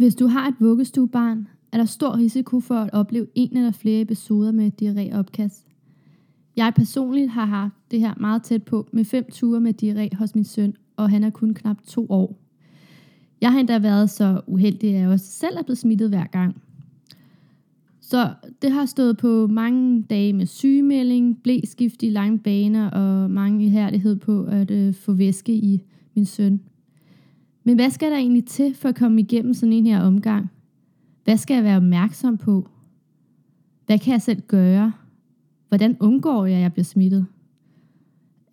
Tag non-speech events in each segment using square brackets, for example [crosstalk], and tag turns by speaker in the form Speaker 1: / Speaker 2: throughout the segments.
Speaker 1: Hvis du har et vuggestuebarn, er der stor risiko for at opleve en eller flere episoder med diarréopkast. Jeg personligt har haft det her meget tæt på med fem ture med diarré hos min søn, og han er kun knap to år. Jeg har endda været så uheldig, at jeg også selv er blevet smittet hver gang. Så det har stået på mange dage med sygemelding, blæskift i lange baner og mange ihærdighed på at øh, få væske i min søn. Men hvad skal der egentlig til for at komme igennem sådan en her omgang? Hvad skal jeg være opmærksom på? Hvad kan jeg selv gøre? Hvordan undgår jeg, at jeg bliver smittet?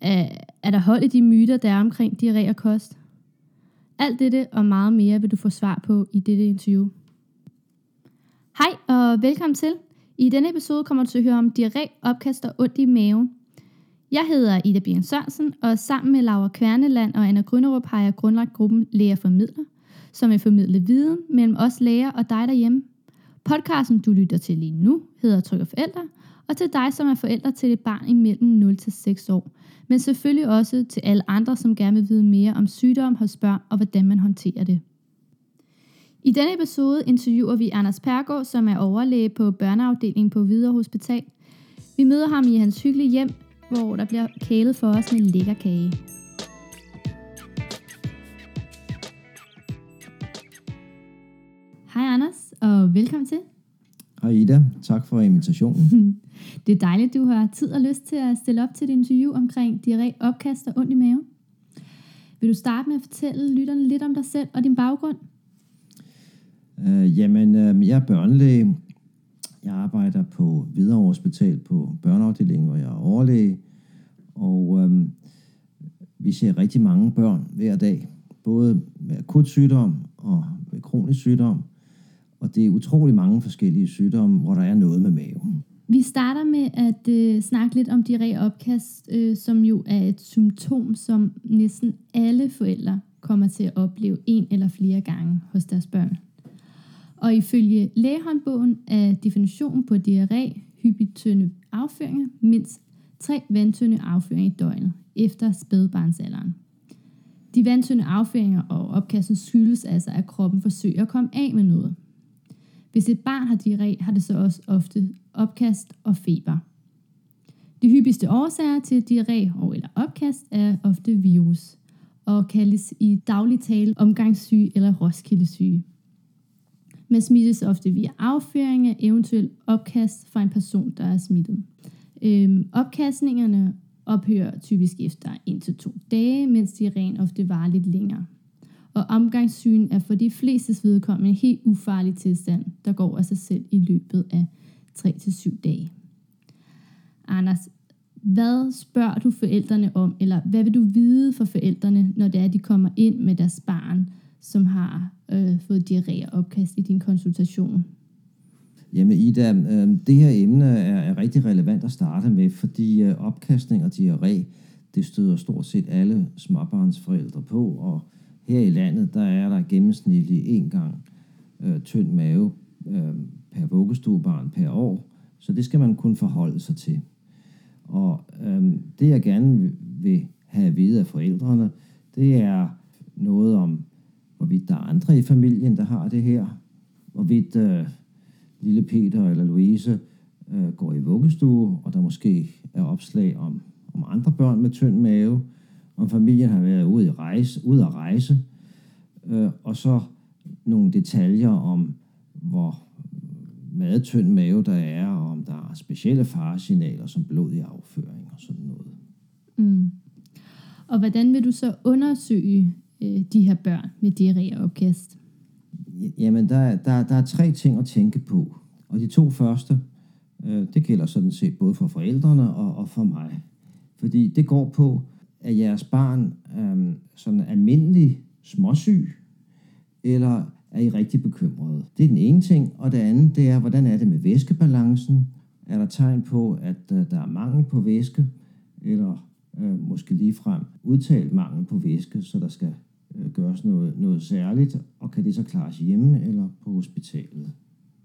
Speaker 1: Er, er der hold i de myter, der er omkring diarré og kost? Alt dette og meget mere vil du få svar på i dette interview. Hej og velkommen til. I denne episode kommer du til at høre om diarré, opkast og ondt i maven. Jeg hedder Ida Bjørn Sørensen, og sammen med Laura Kværneland og Anna Grønnerup har jeg grundlagt gruppen Læger Formidler, som vil formidle viden mellem os læger og dig derhjemme. Podcasten, du lytter til lige nu, hedder Tryk og Forældre, og til dig, som er forældre til et barn imellem 0 til 6 år. Men selvfølgelig også til alle andre, som gerne vil vide mere om sygdom hos børn og hvordan man håndterer det. I denne episode interviewer vi Anders Pergaard, som er overlæge på børneafdelingen på Hvidovre Hospital. Vi møder ham i hans hyggelige hjem, hvor der bliver kælet for os med lækker kage. Hej Anders, og velkommen til.
Speaker 2: Hej Ida, tak for invitationen. [laughs]
Speaker 1: det er dejligt, du har tid og lyst til at stille op til et interview omkring diarré, opkast og ondt i maven. Vil du starte med at fortælle lytterne lidt om dig selv og din baggrund?
Speaker 2: Uh, jamen, uh, jeg er børnelæge. Jeg arbejder på Hvidovre Hospital på børneafdelingen, hvor jeg er overlæge. Og øhm, vi ser rigtig mange børn hver dag, både med akut sygdom og med kronisk sygdom. Og det er utrolig mange forskellige sygdomme, hvor der er noget med maven.
Speaker 1: Vi starter med at øh, snakke lidt om diarré opkast, øh, som jo er et symptom, som næsten alle forældre kommer til at opleve en eller flere gange hos deres børn. Og ifølge lægehåndbogen er definitionen på diarré hyppigt tynde afføringer mindst tre vandtynde afføringer i døgnet efter spædbarnsalderen. De vandtynde afføringer og opkasten skyldes altså, at kroppen forsøger at komme af med noget. Hvis et barn har diarré, har det så også ofte opkast og feber. De hyppigste årsager til diarré og eller opkast er ofte virus og kaldes i daglig tale omgangssyge eller roskildesyge. Man smittes ofte via afføring af eventuelt opkast fra en person, der er smittet. Øhm, opkastningerne ophører typisk efter 1-2 dage, mens de ren ofte varer lidt længere. Og omgangssygen er for de fleste vedkommende en helt ufarlig tilstand, der går af sig selv i løbet af 3-7 dage. Anders, hvad spørger du forældrene om, eller hvad vil du vide for forældrene, når det er, de kommer ind med deres barn, som har øh, fået diarré og opkast i din konsultation?
Speaker 2: Jamen Ida, øh, det her emne er, er rigtig relevant at starte med, fordi øh, opkastning og diarré, det støder stort set alle småbarnsforældre på, og her i landet, der er der gennemsnitlig en gang øh, tynd mave øh, per vuggestuebarn per år, så det skal man kun forholde sig til. Og øh, det jeg gerne vil have at vide af forældrene, det er noget om, hvorvidt der er andre i familien, der har det her, hvorvidt øh, lille Peter eller Louise øh, går i vuggestue, og der måske er opslag om, om andre børn med tynd mave, om familien har været ude, i rejse, ude at rejse, øh, og så nogle detaljer om, hvor meget tynd mave der er, og om der er specielle faresignaler som blod i afføring og sådan noget.
Speaker 1: Mm. Og hvordan vil du så undersøge øh, de her børn med diarré og opkast?
Speaker 2: Jamen, der, der, der er tre ting at tænke på. Og de to første, øh, det gælder sådan set både for forældrene og, og for mig. Fordi det går på, at jeres barn øh, sådan almindelig småsyg, eller er I rigtig bekymrede? Det er den ene ting, og det andet, det er, hvordan er det med væskebalancen? Er der tegn på, at øh, der er mangel på væske, eller øh, måske ligefrem udtalt mangel på væske, så der skal øh, gøres noget, noget særligt, og kan det så klares hjemme eller på hospitalet?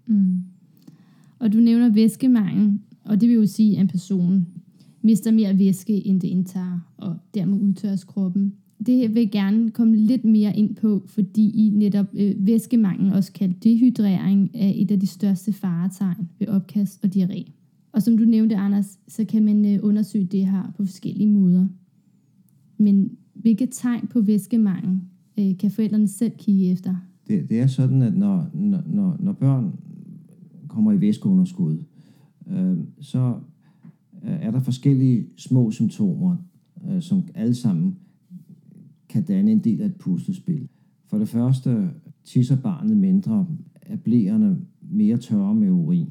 Speaker 1: Mm. Og du nævner væskemangel, og det vil jo sige, at en person mister mere væske, end det indtager, og dermed udtørres kroppen. Det vil jeg gerne komme lidt mere ind på, fordi i netop øh, væskemangel, også kaldt dehydrering, er et af de største faretegn ved opkast og diarré. Og som du nævnte, Anders, så kan man øh, undersøge det her på forskellige måder. Men hvilke tegn på væskemangel øh, kan forældrene selv kigge efter?
Speaker 2: Det, det er sådan, at når, når, når børn kommer i væskeunderskud, øh, så øh, er der forskellige små symptomer, øh, som alle sammen kan danne en del af et puslespil. For det første tisser barnet mindre, er blæerne mere tørre med urin.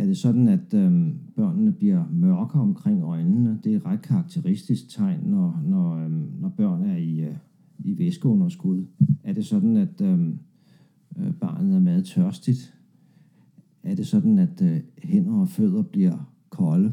Speaker 2: Er det sådan, at øh, børnene bliver mørkere omkring øjnene? Det er et ret karakteristisk tegn, når, når, øh, når børn er i, øh, i væskeunderskud. Er det sådan, at øh, barnet er meget tørstigt? Er det sådan, at øh, hænder og fødder bliver kolde?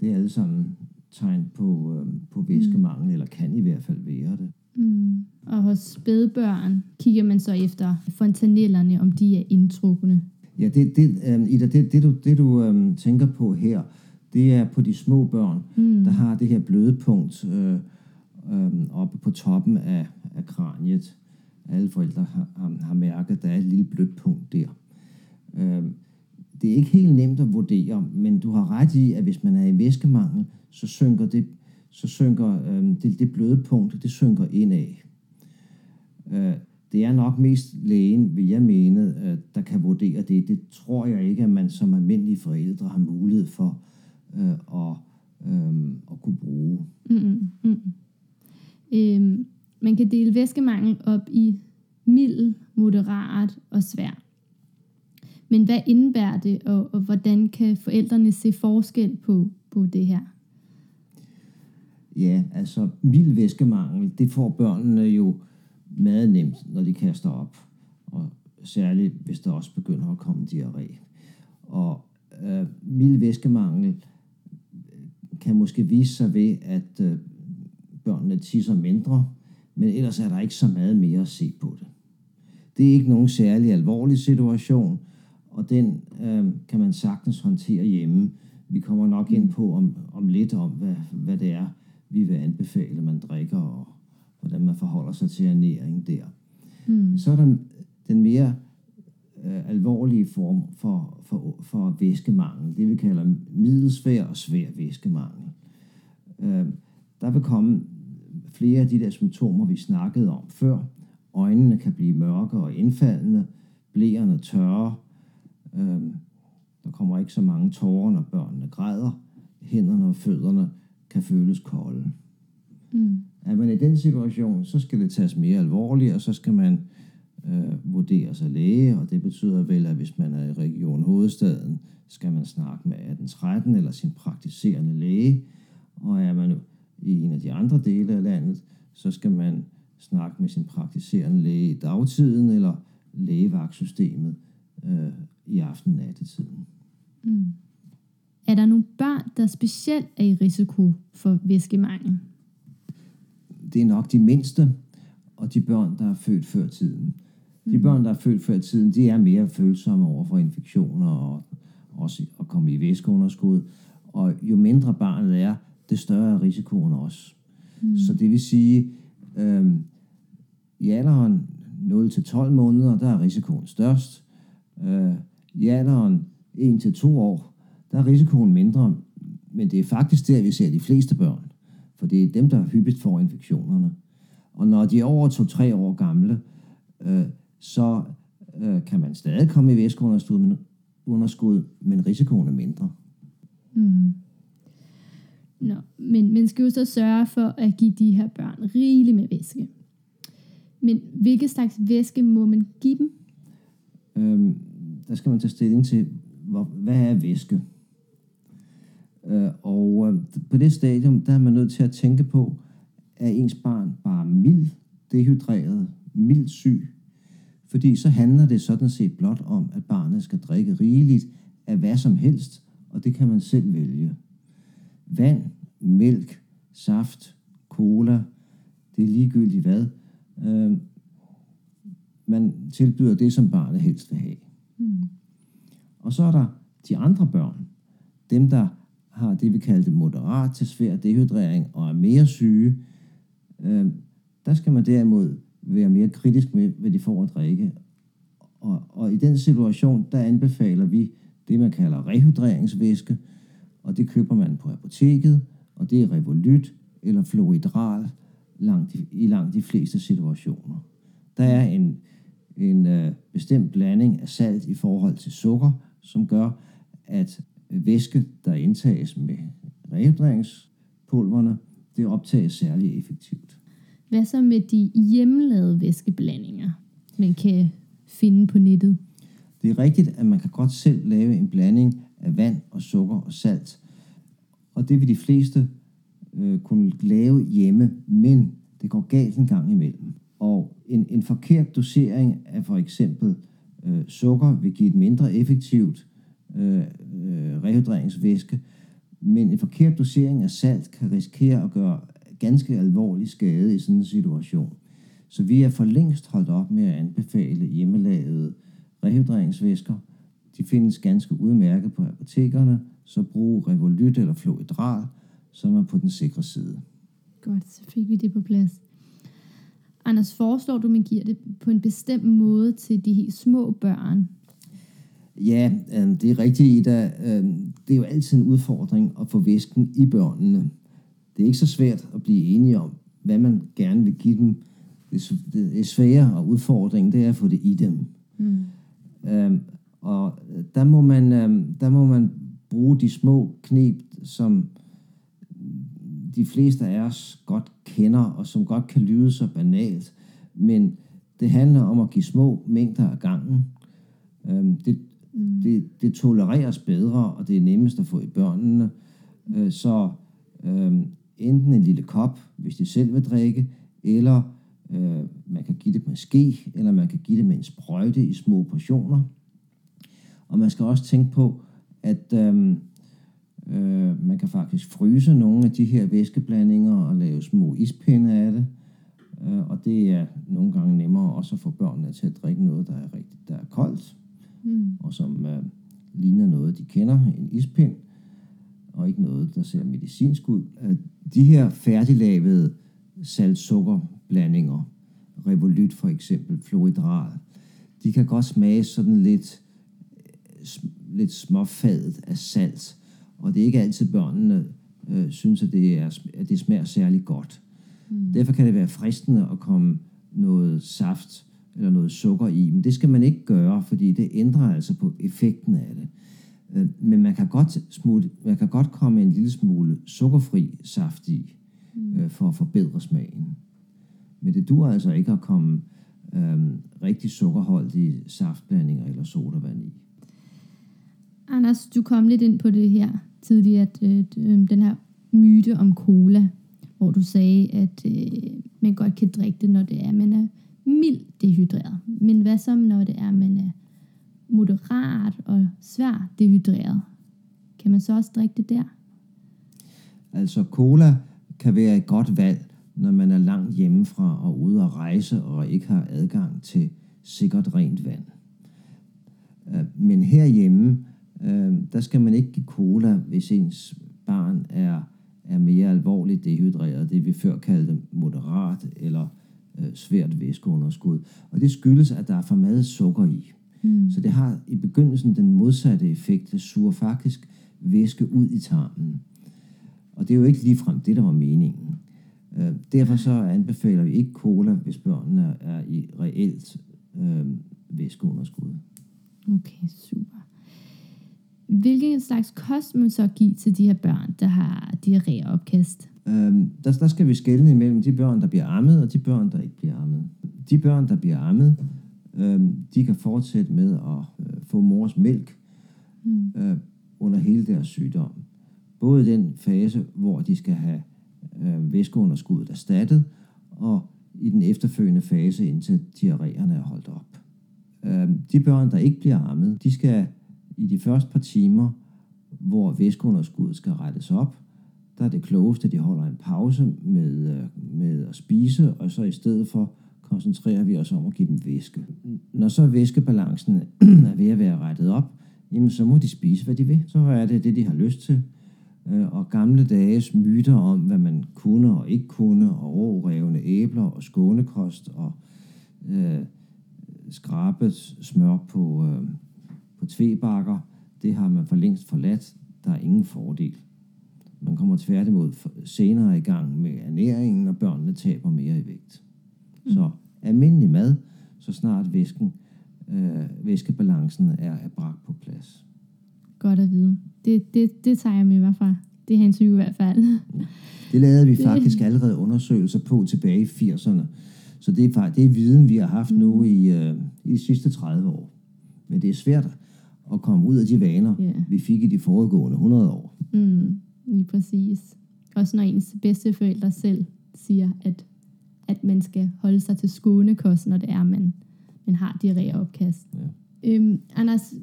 Speaker 2: Det er alle sammen tegn på, øh, på væskemangel, mm. eller kan i hvert fald være det.
Speaker 1: Mm. Og hos spædbørn kigger man så efter fontanellerne, om de er indtrukne.
Speaker 2: Ja, det, det, øh, Ida, det, det du, det, du øh, tænker på her, det er på de små børn, mm. der har det her bløde punkt øh, øh, oppe på toppen af, af kraniet. Alle forældre har, har, har mærket, at der er et lille blødt punkt der. Øh, det er ikke helt nemt at vurdere, men du har ret i, at hvis man er i væskemangel, så synker det, så synker, øh, det, det bløde punkt, det synker indad. Øh, det er nok mest lægen, vil jeg mene, øh, der kan vurdere det. Det tror jeg ikke, at man som almindelige forældre har mulighed for øh, at, øh, at kunne bruge.
Speaker 1: Mm, mm. Øhm, man kan dele væskemangel op i mild, moderat og svær. Men hvad indebærer det, og, og hvordan kan forældrene se forskel på, på det her?
Speaker 2: Ja, altså mild væskemangel, det får børnene jo meget nemt, når de kaster op. Og særligt, hvis der også begynder at komme diarré. Og øh, mild væskemangel øh, kan måske vise sig ved, at øh, børnene tisser mindre, men ellers er der ikke så meget mere at se på det. Det er ikke nogen særlig alvorlig situation, og den øh, kan man sagtens håndtere hjemme. Vi kommer nok ind på om, om lidt om, hvad, hvad det er, vi vil anbefale, man drikker, og hvordan man forholder sig til ernæring der. Mm. Så er der den mere øh, alvorlige form for, for, for væskemangel, det vi kalder middelsvær og svær væskemangel. Øh, der vil komme flere af de der symptomer, vi snakkede om før. Øjnene kan blive mørke og indfaldende, blæerne tørre, øh, der kommer ikke så mange tårer, når børnene græder. Hænderne og fødderne kan føles kolde. Mm. Er man i den situation, så skal det tages mere alvorligt, og så skal man øh, vurdere sig læge, og det betyder vel, at hvis man er i Region Hovedstaden, skal man snakke med 1813 eller sin praktiserende læge, og er man i en af de andre dele af landet, så skal man snakke med sin praktiserende læge i dagtiden eller lægevagtsystemet øh, i aften-nattetiden.
Speaker 1: Mm. Er der nogle børn, der specielt er i risiko for væskemangel?
Speaker 2: Det er nok de mindste, og de børn, der er født før tiden. De mm. børn, der er født før tiden, de er mere følsomme over for infektioner og også at komme i væskeunderskud. Og jo mindre barnet er, det større er risikoen også. Mm. Så det vil sige, øh, i alderen 0-12 måneder, der er risikoen størst. Øh, I alderen 1-2 år, der er risikoen mindre, men det er faktisk der, vi ser de fleste børn. For det er dem, der hyppigt får infektionerne. Og når de er over 2-3 år gamle, øh, så øh, kan man stadig komme i væskeunderskud, men, underskud, men risikoen er mindre.
Speaker 1: Mm. Nå, men man skal jo så sørge for at give de her børn rigeligt med væske. Men hvilke slags væske må man give dem?
Speaker 2: Øhm, der skal man tage stilling til, hvor, hvad er væske? Øh, og øh, på det stadium, der er man nødt til at tænke på, er ens barn bare mild dehydreret, mildt syg, fordi så handler det sådan set blot om, at barnet skal drikke rigeligt af hvad som helst, og det kan man selv vælge. Vand, mælk, saft, cola, det er ligegyldigt hvad. Øh, man tilbyder det, som barnet helst vil have. Mm. Og så er der de andre børn, dem der har det, vi kalder moderat til svær dehydrering og er mere syge, øh, der skal man derimod være mere kritisk med, hvad de får at drikke. Og, og i den situation, der anbefaler vi det, man kalder rehydreringsvæske, og det køber man på apoteket, og det er Revolyt eller Floridral langt, i langt de fleste situationer. Der er en, en øh, bestemt blanding af salt i forhold til sukker, som gør, at væske, der indtages med rehydreringspulverne, det optages særlig effektivt.
Speaker 1: Hvad så med de hjemmelavede væskeblandinger, man kan finde på nettet?
Speaker 2: Det er rigtigt, at man kan godt selv lave en blanding af vand og sukker og salt. Og det vil de fleste øh, kunne lave hjemme, men det går galt en gang imellem. Og en, en forkert dosering af for eksempel øh, sukker vil give et mindre effektivt øh, øh, rehydreringsvæske, men en forkert dosering af salt kan risikere at gøre ganske alvorlig skade i sådan en situation. Så vi er for længst holdt op med at anbefale hjemmelavede rehydreringsvæsker. De findes ganske udmærket på apotekerne, så brug Revolut eller Floidral, som er på den sikre side.
Speaker 1: Godt, så fik vi det på plads. Anders, foreslår du, at man giver det på en bestemt måde til de helt små børn?
Speaker 2: Ja, øh, det er rigtigt, Ida. Øh, det er jo altid en udfordring at få væsken i børnene. Det er ikke så svært at blive enige om, hvad man gerne vil give dem. Det er svære, og udfordringen det er at få det i dem. Mm. Øhm, og der må, man, øhm, der må man bruge de små knep, som de fleste af os godt kender, og som godt kan lyde så banalt. Men det handler om at give små mængder af gangen. Øhm, det, mm. det, det tolereres bedre, og det er nemmest at få i børnene. Øh, så øh, enten en lille kop, hvis de selv vil drikke, eller øh, man kan give det med ske, eller man kan give det med en sprøjte i små portioner. Og man skal også tænke på, at øh, øh, man kan faktisk fryse nogle af de her væskeblandinger og lave små ispinde af det. Øh, og det er nogle gange nemmere også at få børnene til at drikke noget, der er rigtigt, der er koldt, mm. og som øh, ligner noget, de kender, en ispind og ikke noget, der ser medicinsk ud. De her færdiglavede saltsukkerblandinger, Revolyt for eksempel, Floridral, de kan godt smage sådan lidt, lidt småfadet af salt, og det er ikke altid børnene øh, synes, at det, er, at det smager særlig godt. Mm. Derfor kan det være fristende at komme noget saft eller noget sukker i, men det skal man ikke gøre, fordi det ændrer altså på effekten af det. Øh, men man kan, godt smule, man kan godt komme en lille smule sukkerfri saft i, mm. øh, for at forbedre smagen. Men det dur altså ikke at komme øh, rigtig sukkerholdige saftblandinger eller sodavand i.
Speaker 1: Anders, du kom lidt ind på det her tidligere, at øh, den her myte om cola, hvor du sagde, at øh, man godt kan drikke det, når det er, man er mildt dehydreret. Men hvad så, når det er, man er moderat og svær dehydreret. Kan man så også drikke det der?
Speaker 2: Altså cola kan være et godt valg, når man er langt hjemmefra og ude at rejse og ikke har adgang til sikkert rent vand. Øh, men herhjemme, øh, der skal man ikke give cola, hvis ens barn er, er mere alvorligt dehydreret. Det vi før kaldte moderat eller øh, svært væskeunderskud. Og det skyldes, at der er for meget sukker i. Mm. Så det har i begyndelsen den modsatte effekt. Det suger faktisk væske ud i tarmen. Og det er jo ikke ligefrem det, der var meningen. Øh, derfor så anbefaler vi ikke cola, hvis børnene er i reelt øh, væskeunderskud.
Speaker 1: Okay, super. Hvilken slags kost må man så give til de her børn, der har diarréopkast?
Speaker 2: Øhm, der, der skal vi skelne imellem de børn, der bliver ammet, og de børn, der ikke bliver ammet. De børn, der bliver ammet, øh, de kan fortsætte med at øh, få mors mælk mm. øh, under hele deres sygdom. Både den fase, hvor de skal have øh, væskeunderskuddet erstattet, og i den efterfølgende fase, indtil diarréerne er holdt op. Øh, de børn, der ikke bliver ammet, de skal i de første par timer, hvor væskeunderskuddet skal rettes op, der er det klogeste, at de holder en pause med, øh, med at spise, og så i stedet for koncentrerer vi os om at give dem væske. Når så væskebalancen [clears throat] er ved at være rettet op, jamen så må de spise, hvad de vil. Så er det det, de har lyst til. Øh, og gamle dages myter om, hvad man kunne og ikke kunne, og rårevne æbler og skånekost og øh, skrabet smør på, øh, på tvebakker, det har man for længst forladt. Der er ingen fordel. Man kommer tværtimod senere i gang med ernæringen, og børnene taber mere i vægt. Mm. Så almindelig mad, så snart væsken, øh, væskebalancen er, er bragt på plads.
Speaker 1: Godt at vide. Det, det, det tager jeg med mig fra det hensyn i hvert fald. [laughs]
Speaker 2: Det lavede vi faktisk allerede undersøgelser på tilbage i 80'erne. Så det er, det er viden, vi har haft mm. nu i, øh, i de sidste 30 år. Men det er svært at komme ud af de vaner, yeah. vi fik i de foregående 100 år.
Speaker 1: Mm, lige præcis. Også når ens bedsteforældre selv siger, at, at man skal holde sig til skånekost, når det er, man, man har de opkast. Ja. Øhm, Anders,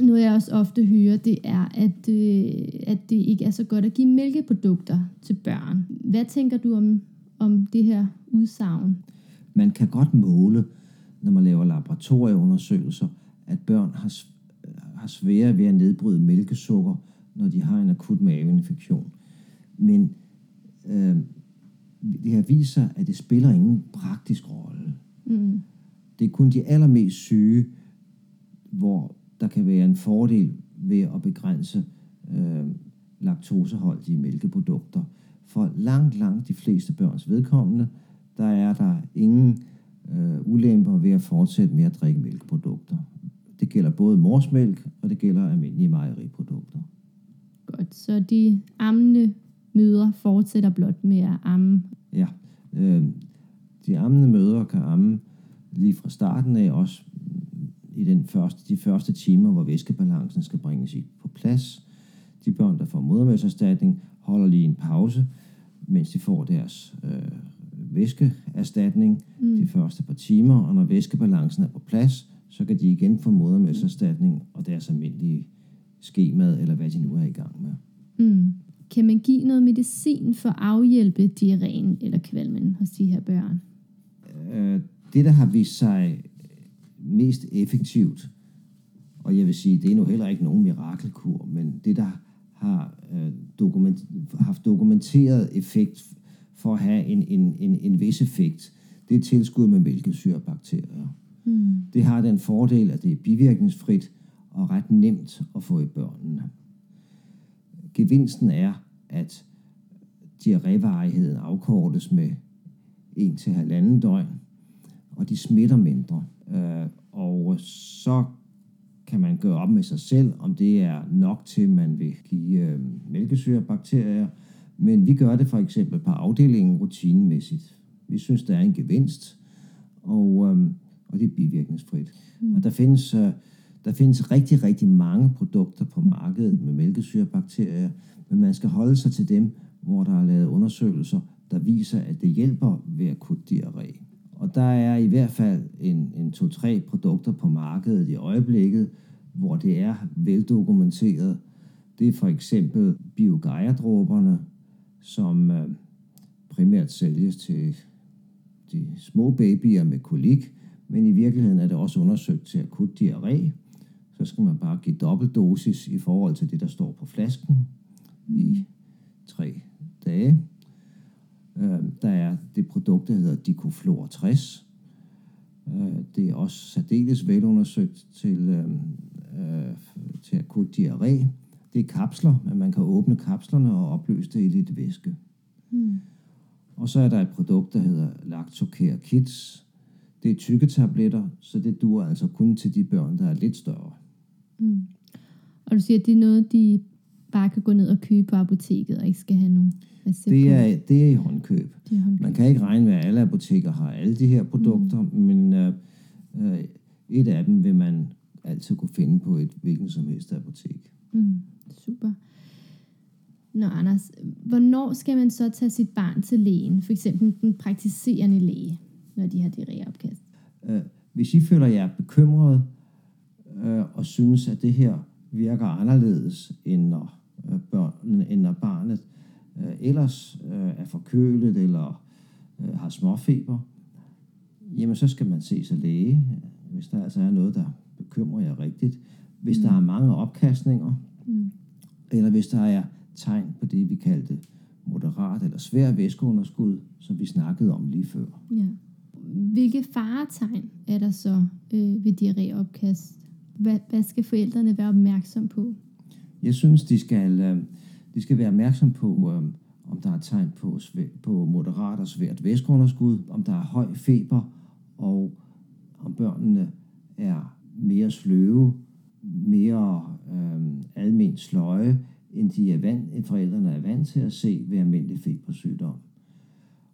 Speaker 1: noget jeg også ofte hører, det er, at, øh, at det ikke er så godt at give mælkeprodukter til børn. Hvad tænker du om, om det her udsagn?
Speaker 2: Man kan godt måle, når man laver laboratorieundersøgelser, at børn har, har svære ved at nedbryde mælkesukker, når de har en akut maveinfektion. Men øh, det har vist sig, at det spiller ingen praktisk rolle. Mm. Det er kun de allermest syge, hvor der kan være en fordel ved at begrænse øh, laktoseholdige mælkeprodukter. For langt, langt de fleste børns vedkommende, der er der ingen øh, ulemper ved at fortsætte med at drikke mælkeprodukter. Det gælder både morsmælk, og det gælder almindelige mejeriprodukter.
Speaker 1: Godt, så de ammende mødre fortsætter blot med at amme?
Speaker 2: Ja, øh, de ammende mødre kan amme lige fra starten af, også i den første, de første timer, hvor væskebalancen skal bringes i, på plads. De børn, der får modermælserstatning, holder lige en pause, mens de får deres øh, væskeerstatning mm. de første par timer, og når væskebalancen er på plads, så kan de igen få modermælserstatning og deres almindelige skemad, eller hvad de nu er i gang med.
Speaker 1: Mm. Kan man give noget medicin for at afhjælpe diarréen eller kvalmen hos de her børn?
Speaker 2: Øh, det, der har vist sig mest effektivt, og jeg vil sige, det er nu heller ikke nogen mirakelkur, men det, der har øh, dokument, haft dokumenteret effekt for at have en, en, en, en vis effekt, det er tilskud med mælkesyrebakterier. Mm. Det har den fordel, at det er bivirkningsfrit og ret nemt at få i børnene. Gevinsten er, at diarrévarigheden afkortes med 1-1,5 døgn, og de smitter mindre. Øh, og så kan man gøre op med sig selv, om det er nok til, at man vil give øh, mælkesyrebakterier. Men vi gør det for eksempel på afdelingen rutinemæssigt. Vi synes, der er en gevinst, og, øh, og det er bivirkningsfrit. Mm. Og der findes, der findes rigtig, rigtig mange produkter på markedet med mælkesyrebakterier, men man skal holde sig til dem, hvor der er lavet undersøgelser, der viser, at det hjælper ved akut diarré. Og der er i hvert fald en, en to-tre produkter på markedet i øjeblikket, hvor det er veldokumenteret. Det er for eksempel biogaia som øh, primært sælges til de små babyer med kolik, men i virkeligheden er det også undersøgt til akut diarré. Så skal man bare give dobbeltdosis i forhold til det, der står på flasken i tre dage. Øh, der er det produkt, der hedder Dicoflor 60. Øh, det er også særdeles velundersøgt til, øh, øh, til akut diarré. Det er kapsler, men man kan åbne kapslerne og opløse det i lidt væske. Mm. Og så er der et produkt, der hedder Lactocare Kids. Det er tykke tabletter, så det duer altså kun til de børn, der er lidt større.
Speaker 1: Mm. Og du siger, at det er noget, de bare kan gå ned og købe på apoteket og ikke skal have nogen
Speaker 2: det er, det er i håndkøb. Det er håndkøb. Man kan ikke regne med, at alle apoteker har alle de her produkter, mm. men øh, øh, et af dem vil man altid kunne finde på et hvilken som helst apotek.
Speaker 1: Mm. Super. Nå, Anders, hvornår skal man så tage sit barn til lægen? For eksempel den praktiserende læge, når de har diarréopkast.
Speaker 2: Øh, hvis I føler jer bekymret og synes, at det her virker anderledes, end når, øh, børn, end når barnet øh, ellers øh, er forkølet eller øh, har småfeber, jamen så skal man se sig læge, hvis der altså er noget, der bekymrer jer rigtigt. Hvis mm. der er mange opkastninger, mm. eller hvis der er tegn på det, vi kaldte moderat eller svær væskeunderskud, som vi snakkede om lige før.
Speaker 1: Ja. Hvilke faretegn er der så øh, ved diarréopkast? Hvad, hvad skal forældrene være opmærksom på?
Speaker 2: Jeg synes, de skal, øh, de skal være opmærksom på, øh, om der er tegn på, på moderat og svært væskeunderskud, om der er høj feber, og om børnene er mere sløve, mere øh, almindeligt sløje, end, de er vant, end forældrene er vant til at se ved almindelig febersygdom.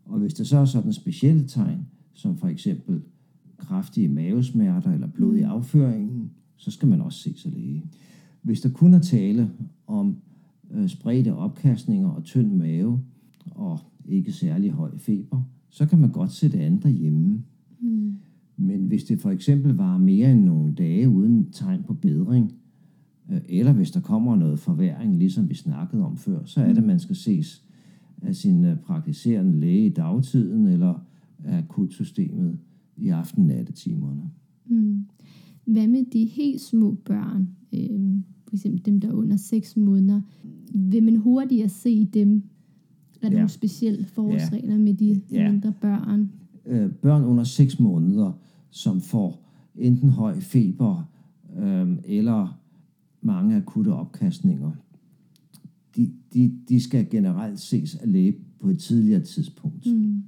Speaker 2: Og hvis der så er sådan specielle tegn, som for eksempel kraftige mavesmerter eller blod i afføringen, så skal man også se sig læge. Hvis der kun er tale om øh, spredte opkastninger og tynd mave og ikke særlig høj feber, så kan man godt sætte an derhjemme. Mm. Men hvis det for eksempel var mere end nogle dage uden tegn på bedring, øh, eller hvis der kommer noget forværing, ligesom vi snakkede om før, så er det, man skal ses af sin øh, praktiserende læge i dagtiden eller af akutsystemet i aften-nattetimerne.
Speaker 1: Mm. Hvad med de helt små børn, øh, for eksempel dem, der er under 6 måneder? Vil man hurtigere se dem? Er der ja. nogle specielle forholdsregler ja. med de ja. mindre børn?
Speaker 2: Øh, børn under 6 måneder, som får enten høj feber øh, eller mange akutte opkastninger, de, de, de skal generelt ses af læge på et tidligere tidspunkt. Mm.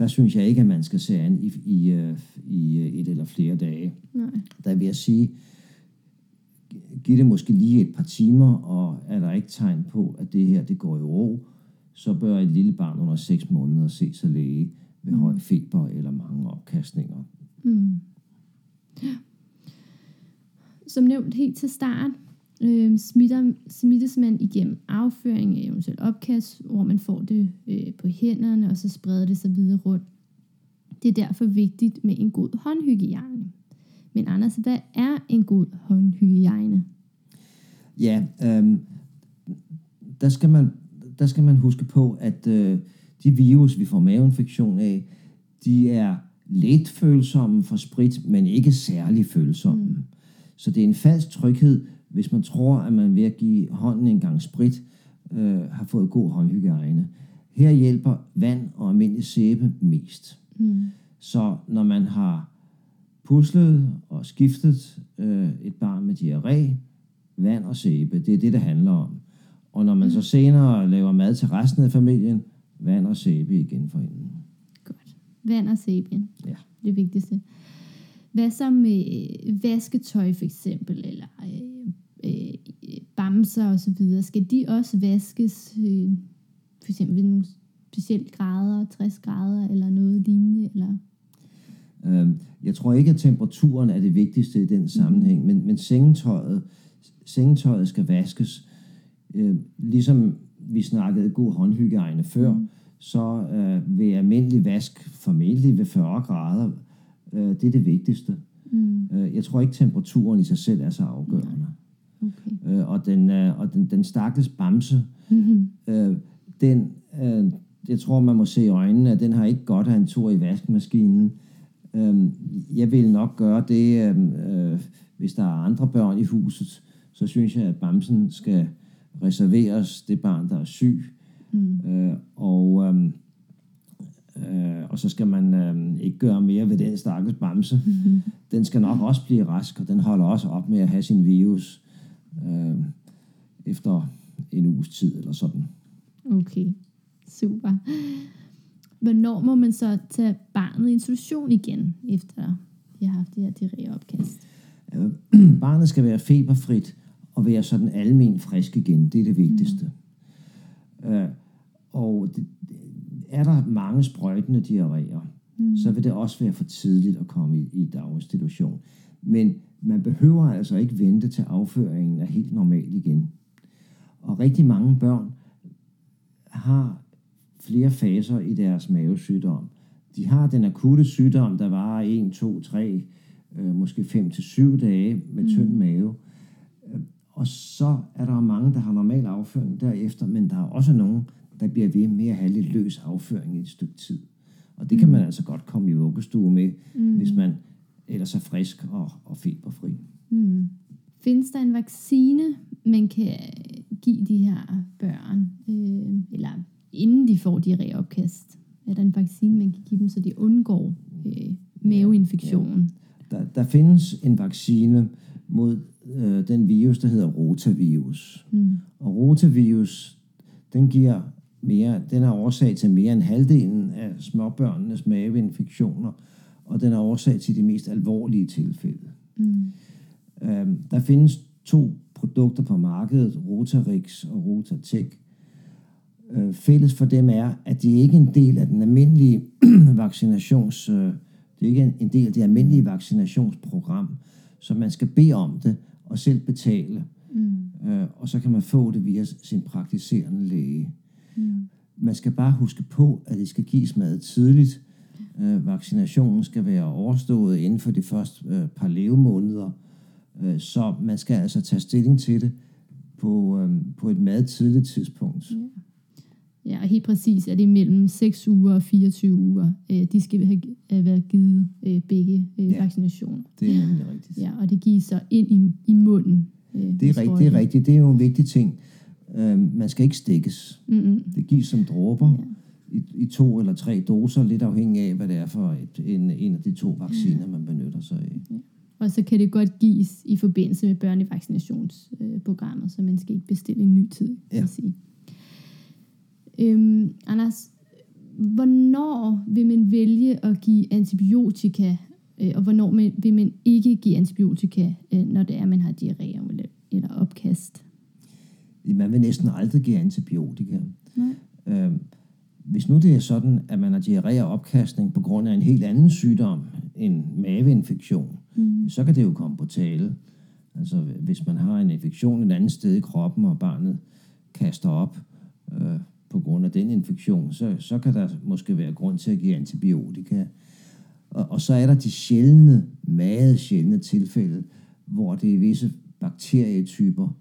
Speaker 2: Der synes jeg ikke, at man skal se an i, i, øh, i øh, et eller flere dage. Nej. Der vil jeg sige, giv det måske lige et par timer, og er der ikke tegn på, at det her det går i ro, så bør et lille barn under 6 måneder se sig læge ved mm. høj feber eller mange opkastninger. Mm.
Speaker 1: Ja. Som nævnt helt til start, øh, smitter, smittes man igennem afføring af eventuelt opkast, hvor man får det øh, på hænderne, og så spreder det sig videre rundt. Det er derfor vigtigt med en god håndhygiejne. Men Anders, hvad er en god håndhygiejne?
Speaker 2: Ja, øh, der, skal man, der skal man huske på, at øh, de virus, vi får maveinfektion af, de er lidt følsomme for sprit, men ikke særlig følsomme. Mm. Så det er en falsk tryghed, hvis man tror, at man ved at give hånden en gang sprit, øh, har fået god håndhygiejne. Her hjælper vand og almindelig sæbe mest. Mm. Så når man har puslet og skiftet øh, et barn med diarré, vand og sæbe, det er det, det handler om. Og når man mm. så senere laver mad til resten af familien, vand og sæbe igen for inden.
Speaker 1: Godt. Vand og sæbe.
Speaker 2: Ja.
Speaker 1: Det vigtigste. Hvad så med vasketøj for eksempel, eller øh, øh, bamser og så videre, skal de også vaskes øh, for eksempel ved nogle specielle grader, 60 grader eller noget lignende? Eller?
Speaker 2: Øhm, jeg tror ikke, at temperaturen er det vigtigste i den sammenhæng, mm. men, men sengetøjet, sengetøjet skal vaskes. Øh, ligesom vi snakkede god håndhygiejne før, mm. så øh, vil almindelig vask formentlig ved 40 grader, øh, det er det vigtigste. Mm. Øh, jeg tror ikke, temperaturen i sig selv er så afgørende. Ja. Okay. Øh, og den, øh, og den, den stakkels bamse, mm-hmm. øh, den, øh, jeg tror, man må se i øjnene, at den har ikke godt af en tur i vaskemaskinen. Øh, jeg vil nok gøre det, øh, øh, hvis der er andre børn i huset, så synes jeg, at bamsen skal reserveres det barn, der er syg. Mm. Øh, og, øh, øh, og så skal man øh, ikke gøre mere ved den stakkels bamse. Mm-hmm. Den skal nok også blive rask, og den holder også op med at have sin virus øh, efter en uges tid eller sådan.
Speaker 1: Okay, super. Hvornår må man så tage barnet i institution igen, efter de har haft det her diarréopkast?
Speaker 2: Øh, [clears throat] barnet skal være feberfrit og være sådan almen frisk igen. Det er det vigtigste. Mm. Øh, og det, er der mange sprøjtende diarréer, mm. så vil det også være for tidligt at komme i, i daginstitution. Men man behøver altså ikke vente til afføringen er helt normal igen. Og rigtig mange børn har flere faser i deres mavesygdom. De har den akutte sygdom, der varer 1, 2, 3, øh, måske 5 til 7 dage med tynd mave. Øh, Og så er der mange, der har normal afføring derefter, men der er også nogen, der bliver ved med at have lidt løs afføring i et stykke tid. Og det kan man altså godt komme i vuggestue med, mm. hvis man ellers er frisk og, og feberfri.
Speaker 1: Mm. Findes der en vaccine, man kan give de her børn, øh, eller inden de får diarréopkast? Er der en vaccine, man kan give dem, så de undgår øh, maveinfektionen?
Speaker 2: Der, der findes en vaccine mod øh, den virus, der hedder rotavirus. Mm. Og rotavirus, den giver mere, den er årsag til mere end halvdelen af småbørnenes maveinfektioner, og den er årsag til de mest alvorlige tilfælde. Mm. Øhm, der findes to produkter på markedet, Rotarix og Rotatec. Øh, fælles for dem er, at de ikke er en del af den almindelige [clears throat] vaccinations... Øh, det er ikke en, en del af det almindelige vaccinationsprogram, så man skal bede om det og selv betale. Mm. Øh, og så kan man få det via sin praktiserende læge. Mm. Man skal bare huske på, at det skal gives meget tidligt. Øh, vaccinationen skal være overstået inden for de første øh, par levemåneder. Øh, så man skal altså tage stilling til det på, øh, på et meget tidligt tidspunkt.
Speaker 1: Ja. Ja, og helt præcis er det mellem 6 uger og 24 uger. Øh, de skal have have været givet øh, begge øh,
Speaker 2: Ja.
Speaker 1: vaccinationer.
Speaker 2: Det er nemlig rigtigt.
Speaker 1: Ja, og det gives så ind i, i munden. Øh,
Speaker 2: Det er rigtigt, det er rigtigt. Det er jo en vigtig ting. Øh, man skal ikke stikkes.
Speaker 1: Mm-mm.
Speaker 2: Det gives som dråber i, i to eller tre doser, lidt afhængig af, hvad det er for et, en, en af de to vacciner, man benytter sig af.
Speaker 1: Og så kan det godt gives i forbindelse med børnevaccinationsprogrammet, så man skal ikke bestille en ny tid, kan
Speaker 2: Ja.
Speaker 1: jeg sige. Øhm, Anders, hvornår vil man vælge at give antibiotika, øh, og hvornår man- vil man ikke give antibiotika, øh, når det er, man har diarré eller, eller opkast?
Speaker 2: Man vil næsten aldrig give antibiotika.
Speaker 1: Nej.
Speaker 2: Øh, hvis nu det er sådan, at man har diarré og opkastning på grund af en helt anden sygdom, en maveinfektion, mm. så kan det jo komme på tale. Altså hvis man har en infektion et andet sted i kroppen, og barnet kaster op øh, på grund af den infektion, så, så kan der måske være grund til at give antibiotika. Og, og så er der de sjældne, meget sjældne tilfælde, hvor det er visse bakterietyper,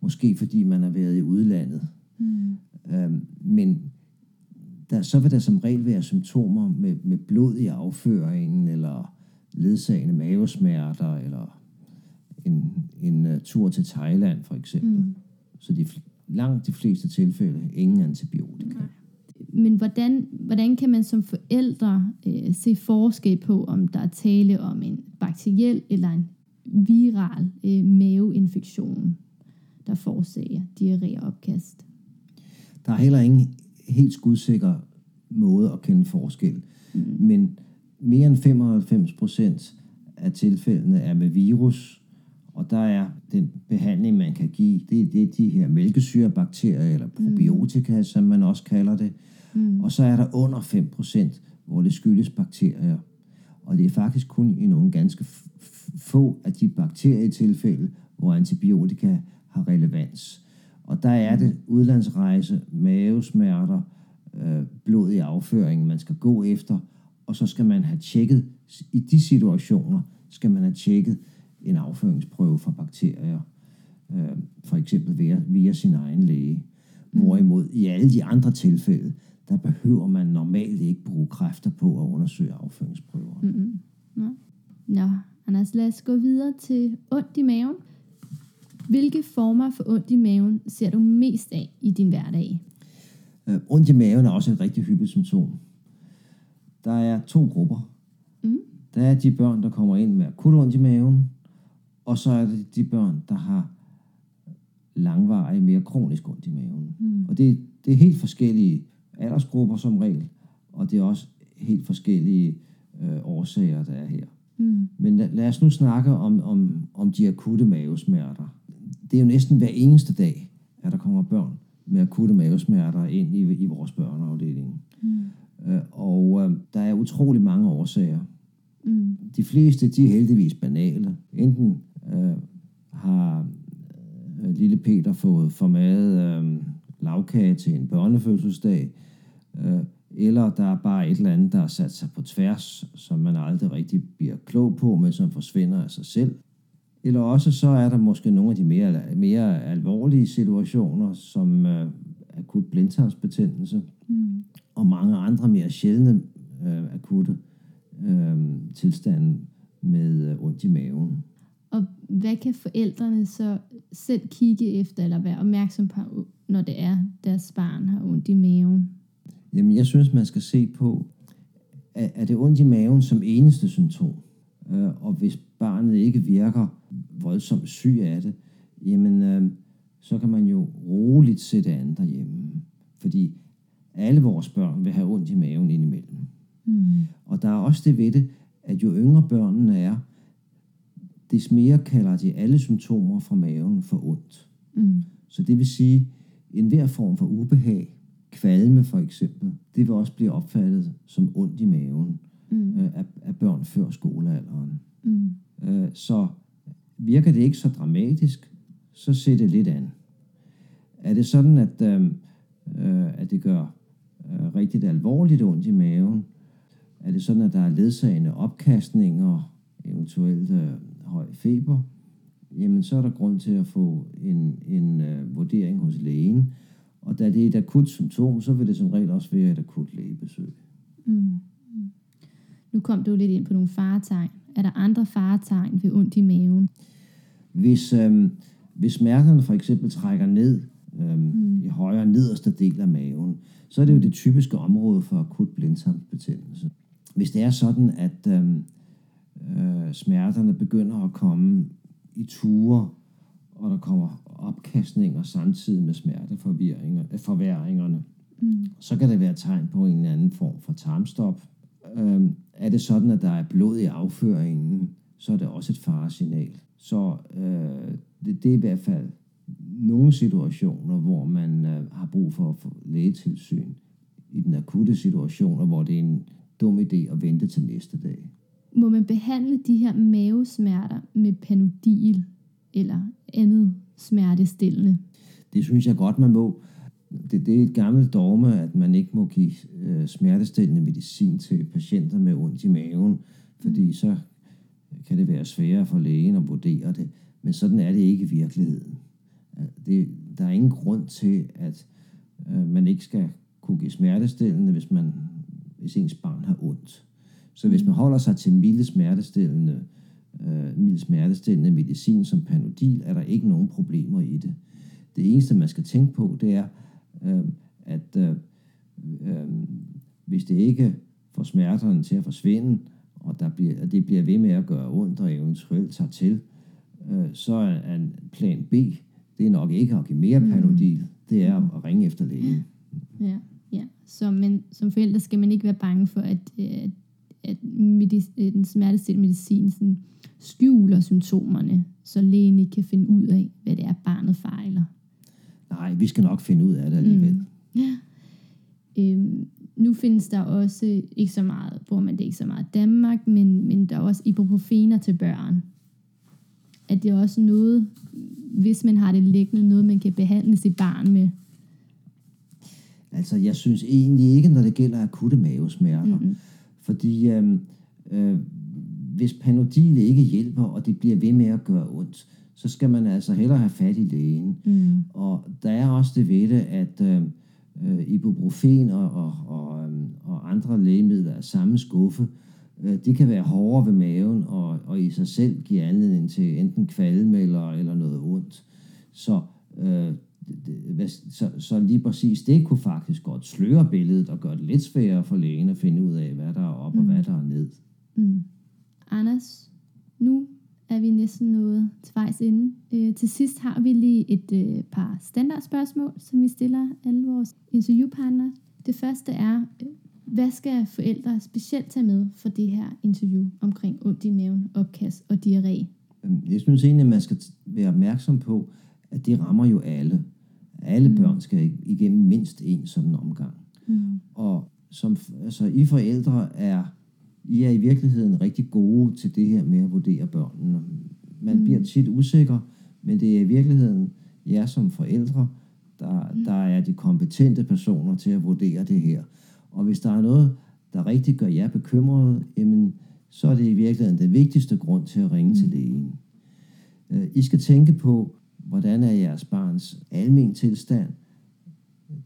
Speaker 2: måske fordi man har været i udlandet. Mm. Øhm, men der, så vil der som regel være symptomer med, med blod i afføringen, eller ledsagende mavesmerter, eller en, en uh, tur til Thailand for eksempel. Mm. Så de, langt de fleste tilfælde ingen antibiotika.
Speaker 1: Men hvordan, hvordan kan man som forældre øh, se forskel på, om der er tale om en bakteriel eller en viral øh, maveinfektion, der forårsager diarré og opkast?
Speaker 2: Der er heller ingen helt skudsikker måde at kende forskel. Mm. Men mere end 95 procent af tilfældene er med virus, og der er den behandling, man kan give, det, det er de her mælkesyrebakterier, eller probiotika, mm. som man også kalder det. Mm. Og så er der under 5 procent, hvor det skyldes bakterier. Og det er faktisk kun i nogle ganske få af de bakterietilfælde, hvor antibiotika har relevans. Og der er det udlandsrejse, mavesmerter, øh, blod i afføringen, man skal gå efter, og så skal man have tjekket, i de situationer skal man have tjekket en afføringsprøve for bakterier, øh, for eksempel via, via sin egen læge. Hvorimod i alle de andre tilfælde, der behøver man normalt ikke bruge kræfter på at undersøge afføringsprøver. Mm.
Speaker 1: Nå, Anders, lad os gå videre til ondt i maven. Hvilke former for ondt i maven ser du mest af i din hverdag?
Speaker 2: Øh, ondt i maven er også et rigtig hyppigt symptom. Der er to grupper. Mm. Der er de børn, der kommer ind med akut ondt i maven, og så er det de børn, der har langvarig, mere kronisk ondt i maven. Mm. Og det, det er helt forskellige aldersgrupper som regel, og det er også helt forskellige øh, årsager, der er her. Mm. Men lad, lad os nu snakke om, om, om de akutte mavesmerter. Det er jo næsten hver eneste dag, at der kommer børn med akutte mavesmerter ind i, i vores børneafdeling. Mm. Øh, og øh, der er utrolig mange årsager. Mm. De fleste, de er heldigvis banale. Enten øh, har øh, lille Peter fået formadet øh, lavkage til en børnefødselsdag, øh, eller der er bare et eller andet, der har sat sig på tværs, som man aldrig rigtig bliver klog på, men som forsvinder af sig selv. Eller også så er der måske nogle af de mere, mere alvorlige situationer, som øh, akut blindtarmsbetændelse, mm. og mange andre mere sjældne øh, akutte øh, tilstande med øh, ondt i maven.
Speaker 1: Og hvad kan forældrene så selv kigge efter, eller være opmærksom på, når det er, deres barn har ondt i maven?
Speaker 2: Jamen, jeg synes, man skal se på, er det ondt i maven som eneste symptom? Øh, og hvis barnet ikke virker voldsomt syg af det, jamen, øh, så kan man jo roligt sætte an derhjemme. Fordi alle vores børn vil have ondt i maven indimellem. Mm. Og der er også det ved det, at jo yngre børnene er, des mere kalder de alle symptomer fra maven for ondt. Mm. Så det vil sige, en hver form for ubehag, kvalme for eksempel, det vil også blive opfattet som ondt i maven mm. øh, af, af børn før skolealderen. Mm. Øh, så virker det ikke så dramatisk, så ser det lidt an. Er det sådan, at, øh, øh, at det gør øh, rigtig alvorligt ondt i maven, er det sådan, at der er ledsagende opkastninger, eventuelt øh, høj feber, jamen så er der grund til at få en, en øh, vurdering hos lægen. Og da det er et akut symptom, så vil det som regel også være et akut lægebesøg. Mm.
Speaker 1: Nu kom du lidt ind på nogle faretegn. Er der andre faretegn ved ondt i maven?
Speaker 2: Hvis, øh, hvis smerterne for eksempel trækker ned øh, mm. i højre nederste del af maven, så er det jo det typiske område for akut blindtarmsbetændelse. Hvis det er sådan, at øh, øh, smerterne begynder at komme i ture, og der kommer opkastninger samtidig med smerteforværingerne, mm. så kan det være tegn på en eller anden form for tarmstop. Øh, er det sådan, at der er blod i afføringen, så er det også et faresignal. Så øh, det, det er i hvert fald nogle situationer, hvor man øh, har brug for at få lægetilsyn. I den akutte situation, hvor det er en dum idé at vente til næste dag.
Speaker 1: Må man behandle de her mavesmerter med panodil eller andet smertestillende?
Speaker 2: Det synes jeg godt, man må. Det, det er et gammelt dogme, at man ikke må give øh, smertestillende medicin til patienter med ondt i maven, fordi mm. så kan det være sværere for lægen at vurdere det. Men sådan er det ikke i virkeligheden. Det, der er ingen grund til, at øh, man ikke skal kunne give smertestillende, hvis, man, hvis ens barn har ondt. Så hvis man holder sig til milde smertestillende, øh, milde smertestillende medicin som Panodil, er der ikke nogen problemer i det. Det eneste, man skal tænke på, det er, øh, at øh, øh, hvis det ikke får smerterne til at forsvinde, og der bliver, at det bliver ved med at gøre ondt og eventuelt tager til, øh, så er en plan B, det er nok ikke at give mere mm. Panodil, det er at ringe efter lægen.
Speaker 1: Ja, ja. Så men, som forældre skal man ikke være bange for, at, at at medicin, øh, den smertestillende medicin sådan, skjuler symptomerne, så lægen ikke kan finde ud af, hvad det er, barnet fejler.
Speaker 2: Nej, vi skal nok finde ud af det alligevel. Mm.
Speaker 1: Ja. Øhm, nu findes der også ikke så meget, hvor man det ikke så meget i Danmark, men, men der er også ibuprofener til børn. At det er også noget, hvis man har det liggende, noget man kan behandle sit barn med.
Speaker 2: Altså, jeg synes egentlig ikke, når det gælder akutte mavesmerter. Mm-hmm. Fordi øh, øh, hvis Panodil ikke hjælper, og det bliver ved med at gøre ondt, så skal man altså hellere have fat i lægen. Mm. Og der er også det ved det, at øh, ibuprofen og, og, og, øh, og andre lægemidler af samme skuffe, øh, de kan være hårdere ved maven og, og i sig selv give anledning til enten kvalme eller, eller noget ondt. Så øh, så, så lige præcis det kunne faktisk godt sløre billedet og gøre det lidt sværere for lægen at finde ud af, hvad der er op mm. og hvad der er ned.
Speaker 1: Mm. Anders, nu er vi næsten nået til vejs ende. Øh, til sidst har vi lige et øh, par standardspørgsmål, som vi stiller alle vores interviewpartnere. Det første er, øh, hvad skal forældre specielt tage med for det her interview omkring ondt i maven, opkast og diarré?
Speaker 2: Øhm, jeg synes egentlig, at man skal være opmærksom på, at det rammer jo alle. Alle mm. børn skal igennem mindst en sådan omgang. Mm. Og som, altså, I forældre er, I er i virkeligheden rigtig gode til det her med at vurdere børnene. Man mm. bliver tit usikker, men det er i virkeligheden jer som forældre, der, der er de kompetente personer til at vurdere det her. Og hvis der er noget, der rigtig gør jer bekymrede, jamen, så er det i virkeligheden det vigtigste grund til at ringe mm. til lægen. Øh, I skal tænke på, hvordan er jeres barns almen tilstand.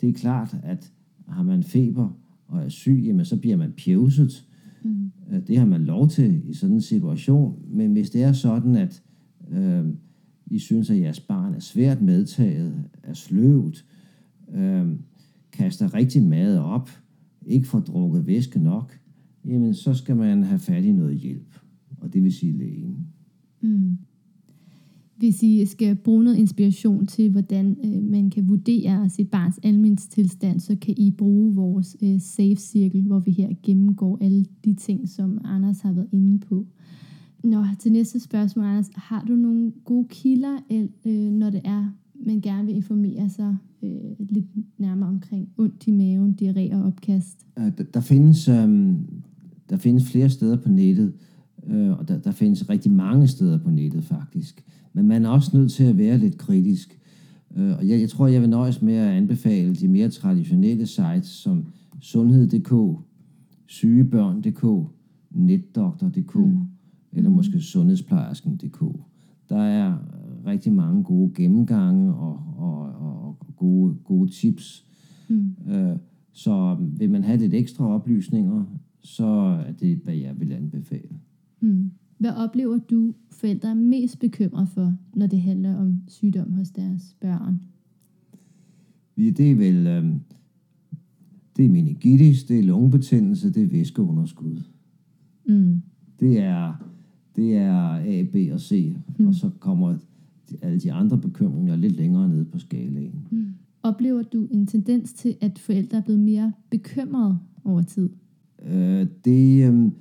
Speaker 2: Det er klart, at har man feber og er syg, jamen så bliver man pjevset. Mm. Det har man lov til i sådan en situation. Men hvis det er sådan, at øh, I synes, at jeres barn er svært medtaget, er sløvt, øh, kaster rigtig mad op, ikke får drukket væske nok, jamen så skal man have fat i noget hjælp, og det vil sige lægen. Mm.
Speaker 1: Hvis I skal bruge noget inspiration til, hvordan øh, man kan vurdere sit barns almindstilstand, så kan I bruge vores øh, safe cirkel, hvor vi her gennemgår alle de ting, som Anders har været inde på. Nå, til næste spørgsmål, Anders. Har du nogle gode kilder, øh, når det er, man gerne vil informere sig øh, lidt nærmere omkring ondt i maven, diarré og opkast?
Speaker 2: Øh, der, der, findes, øh, der findes flere steder på nettet, øh, og der, der findes rigtig mange steder på nettet faktisk. Men man er også nødt til at være lidt kritisk. Øh, og jeg, jeg tror, jeg vil nøjes med at anbefale de mere traditionelle sites som sundhed.dk, sygebørn.dk, netdoktor.dk mm. eller måske sundhedsplejersken.dk. Der er rigtig mange gode gennemgange og, og, og gode, gode tips. Mm. Øh, så vil man have lidt ekstra oplysninger, så er det, hvad jeg vil anbefale.
Speaker 1: Mm. Hvad oplever du forældre er mest bekymret for, når det handler om sygdom hos deres børn?
Speaker 2: Det er vel øh, det er meningitis, det er lungebetændelse, det er væskeunderskud. Mm. Det er det er A, B og C, mm. og så kommer alle de andre bekymringer lidt længere ned på skalaen. Mm.
Speaker 1: Oplever du en tendens til, at forældre er blevet mere bekymrede over tid?
Speaker 2: Øh, det, øh,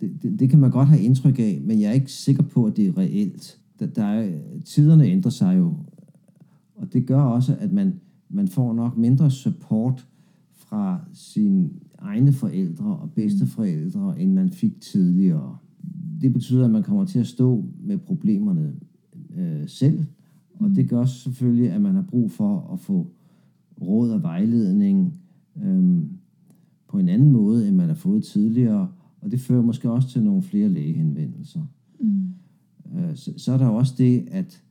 Speaker 2: det, det, det kan man godt have indtryk af, men jeg er ikke sikker på, at det er reelt. Der, der er, tiderne ændrer sig jo, og det gør også, at man, man får nok mindre support fra sine egne forældre og bedsteforældre, end man fik tidligere. Det betyder, at man kommer til at stå med problemerne øh, selv, og mm. det gør selvfølgelig, at man har brug for at få råd og vejledning øh, på en anden måde, end man har fået tidligere, og det fører måske også til nogle flere lægehenvendelser. Mm. Øh, så, så er der også det, at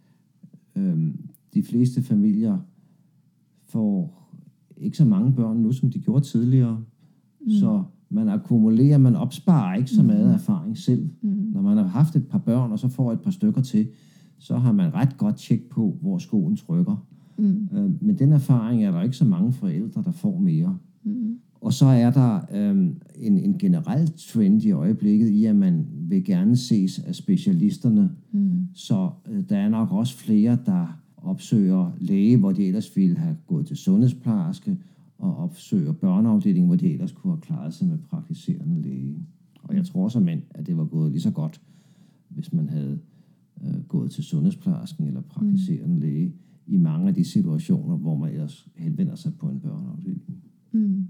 Speaker 2: øh, de fleste familier får ikke så mange børn nu, som de gjorde tidligere. Mm. Så man akkumulerer, man opsparer ikke så meget mm. erfaring selv. Mm. Når man har haft et par børn, og så får et par stykker til, så har man ret godt tjek på, hvor skoen trykker. Mm. Øh, men den erfaring er der ikke så mange forældre, der får mere. Mm. Og så er der øhm, en, en generel trend i øjeblikket i, at man vil gerne ses af specialisterne. Mm. Så øh, der er nok også flere, der opsøger læge, hvor de ellers ville have gået til sundhedsplejerske, og opsøger børneafdelingen, hvor de ellers kunne have klaret sig med praktiserende læge. Og jeg tror også, at det var gået lige så godt, hvis man havde øh, gået til sundhedsplejersken eller praktiserende mm. læge i mange af de situationer, hvor man ellers henvender sig på en børneafdeling.
Speaker 1: Mm.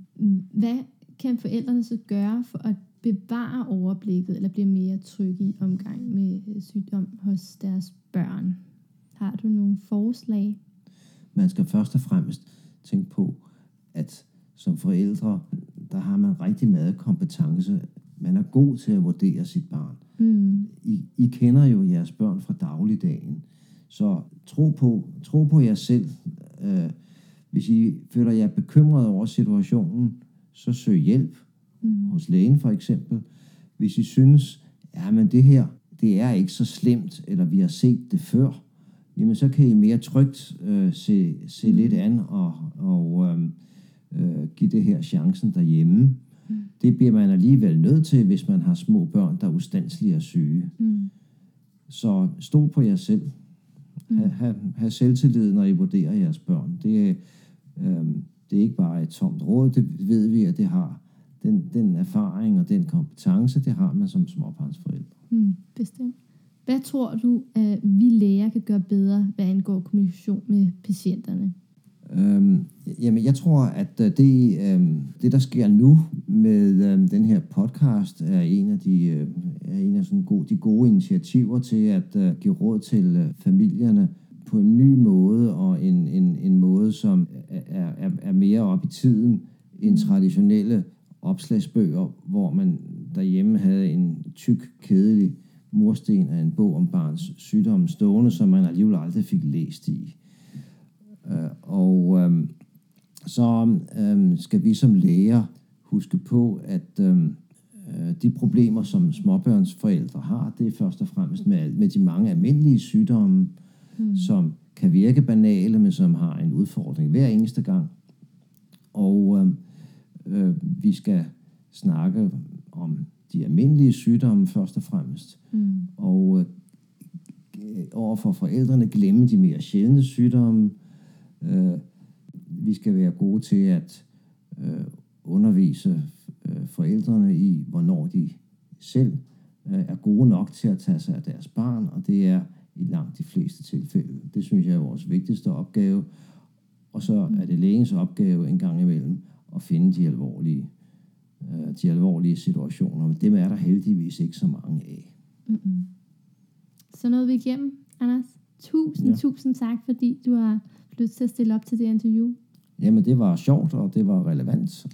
Speaker 1: Hvad kan forældrene så gøre for at bevare overblikket eller blive mere trygge i omgang med øh, sygdom hos deres børn? Har du nogle forslag?
Speaker 2: Man skal først og fremmest tænke på, at som forældre, der har man rigtig meget kompetence. Man er god til at vurdere sit barn. Mm. I, I kender jo jeres børn fra dagligdagen. Så tro på, tro på jer selv. Øh, hvis I føler jer bekymret over situationen, så søg hjælp mm. hos lægen for eksempel. Hvis I synes, ja, men det her, det er ikke så slemt, eller vi har set det før, jamen så kan I mere trygt øh, se, se mm. lidt an og, og øh, øh, give det her chancen derhjemme. Mm. Det bliver man alligevel nødt til, hvis man har små børn, der er ustandslige og syge. Mm. Så stol på jer selv. Mm. Ha, ha, ha selvtillid, når I vurderer jeres børn. Det er, Øhm, det er ikke bare et tomt råd, det ved vi, at det har den, den erfaring og den kompetence, det har man som småbarnsforældre.
Speaker 1: Mm, bestemt. Hvad tror du, at vi læger kan gøre bedre, hvad angår kommunikation med patienterne?
Speaker 2: Øhm, jamen, jeg tror, at øh, det, øhm, det, der sker nu med øhm, den her podcast, er en af de, øh, er en af sådan gode, de gode initiativer til at øh, give råd til øh, familierne på en ny måde, og en, en, en måde, som er, er, er mere op i tiden end traditionelle opslagsbøger, hvor man derhjemme havde en tyk, kedelig mursten af en bog om barns sygdomme stående, som man alligevel aldrig fik læst i. Øh, og øhm, så øhm, skal vi som læger huske på, at øhm, de problemer, som småbørnsforældre har, det er først og fremmest med, med de mange almindelige sygdomme, mm. som kan virke banale, men som har en udfordring hver eneste gang. Og øh, øh, vi skal snakke om de almindelige sygdomme først og fremmest. Mm. Og øh, overfor forældrene glemme de mere sjældne sygdomme. Øh, vi skal være gode til at øh, undervise øh, forældrene i, hvornår de selv øh, er gode nok til at tage sig af deres barn, og det er i langt de fleste tilfælde. Det synes jeg er vores vigtigste opgave. Og så er det lægens opgave en gang imellem at finde de alvorlige, øh, de alvorlige situationer. Men dem er der heldigvis ikke så mange af.
Speaker 1: Mm-hmm. Så nåede vi igennem, Anders. Tusind, ja. tusind tak, fordi du har lyst til at stille op til det interview.
Speaker 2: Jamen, det var sjovt, og det var relevant.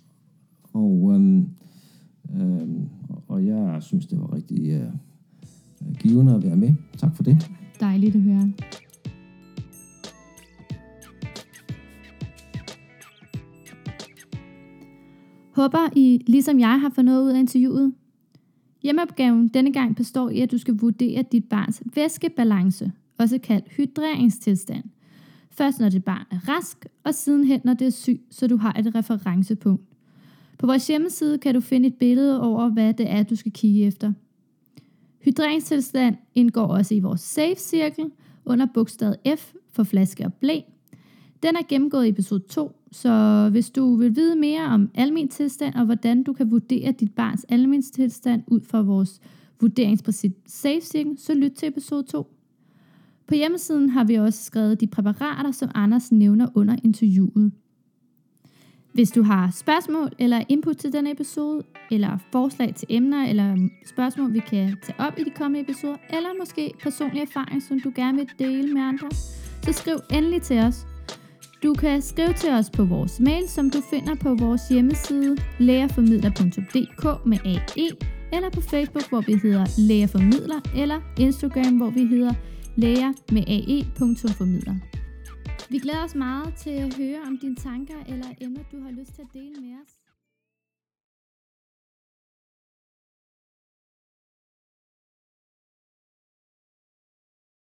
Speaker 2: Og, øhm, øhm, og jeg synes, det var rigtig øh, givende at være med. Tak for det.
Speaker 1: Dejligt at høre. Håber I, ligesom jeg, har fået noget ud af interviewet. Hjemmeopgaven denne gang består i, at du skal vurdere dit barns væskebalance, også kaldt hydreringstilstand. Først når dit barn er rask, og sidenhen når det er syg, så du har et referencepunkt. På vores hjemmeside kan du finde et billede over, hvad det er, du skal kigge efter. Hydreringstilstand indgår også i vores safe-cirkel under bogstavet F for flaske og blæ. Den er gennemgået i episode 2, så hvis du vil vide mere om almen tilstand og hvordan du kan vurdere dit barns almen tilstand ud fra vores vurderingsprincip safe-cirkel, så lyt til episode 2. På hjemmesiden har vi også skrevet de præparater, som Anders nævner under interviewet. Hvis du har spørgsmål eller input til denne episode, eller forslag til emner eller spørgsmål, vi kan tage op i de kommende episoder, eller måske personlig erfaring, som du gerne vil dele med andre, så skriv endelig til os. Du kan skrive til os på vores mail, som du finder på vores hjemmeside lærerformidler.dk med AE, eller på Facebook, hvor vi hedder Lærerformidler, eller Instagram, hvor vi hedder lærer med ae.formidler. Vi glæder os meget til at høre om dine tanker eller emner, du har lyst til at dele med os.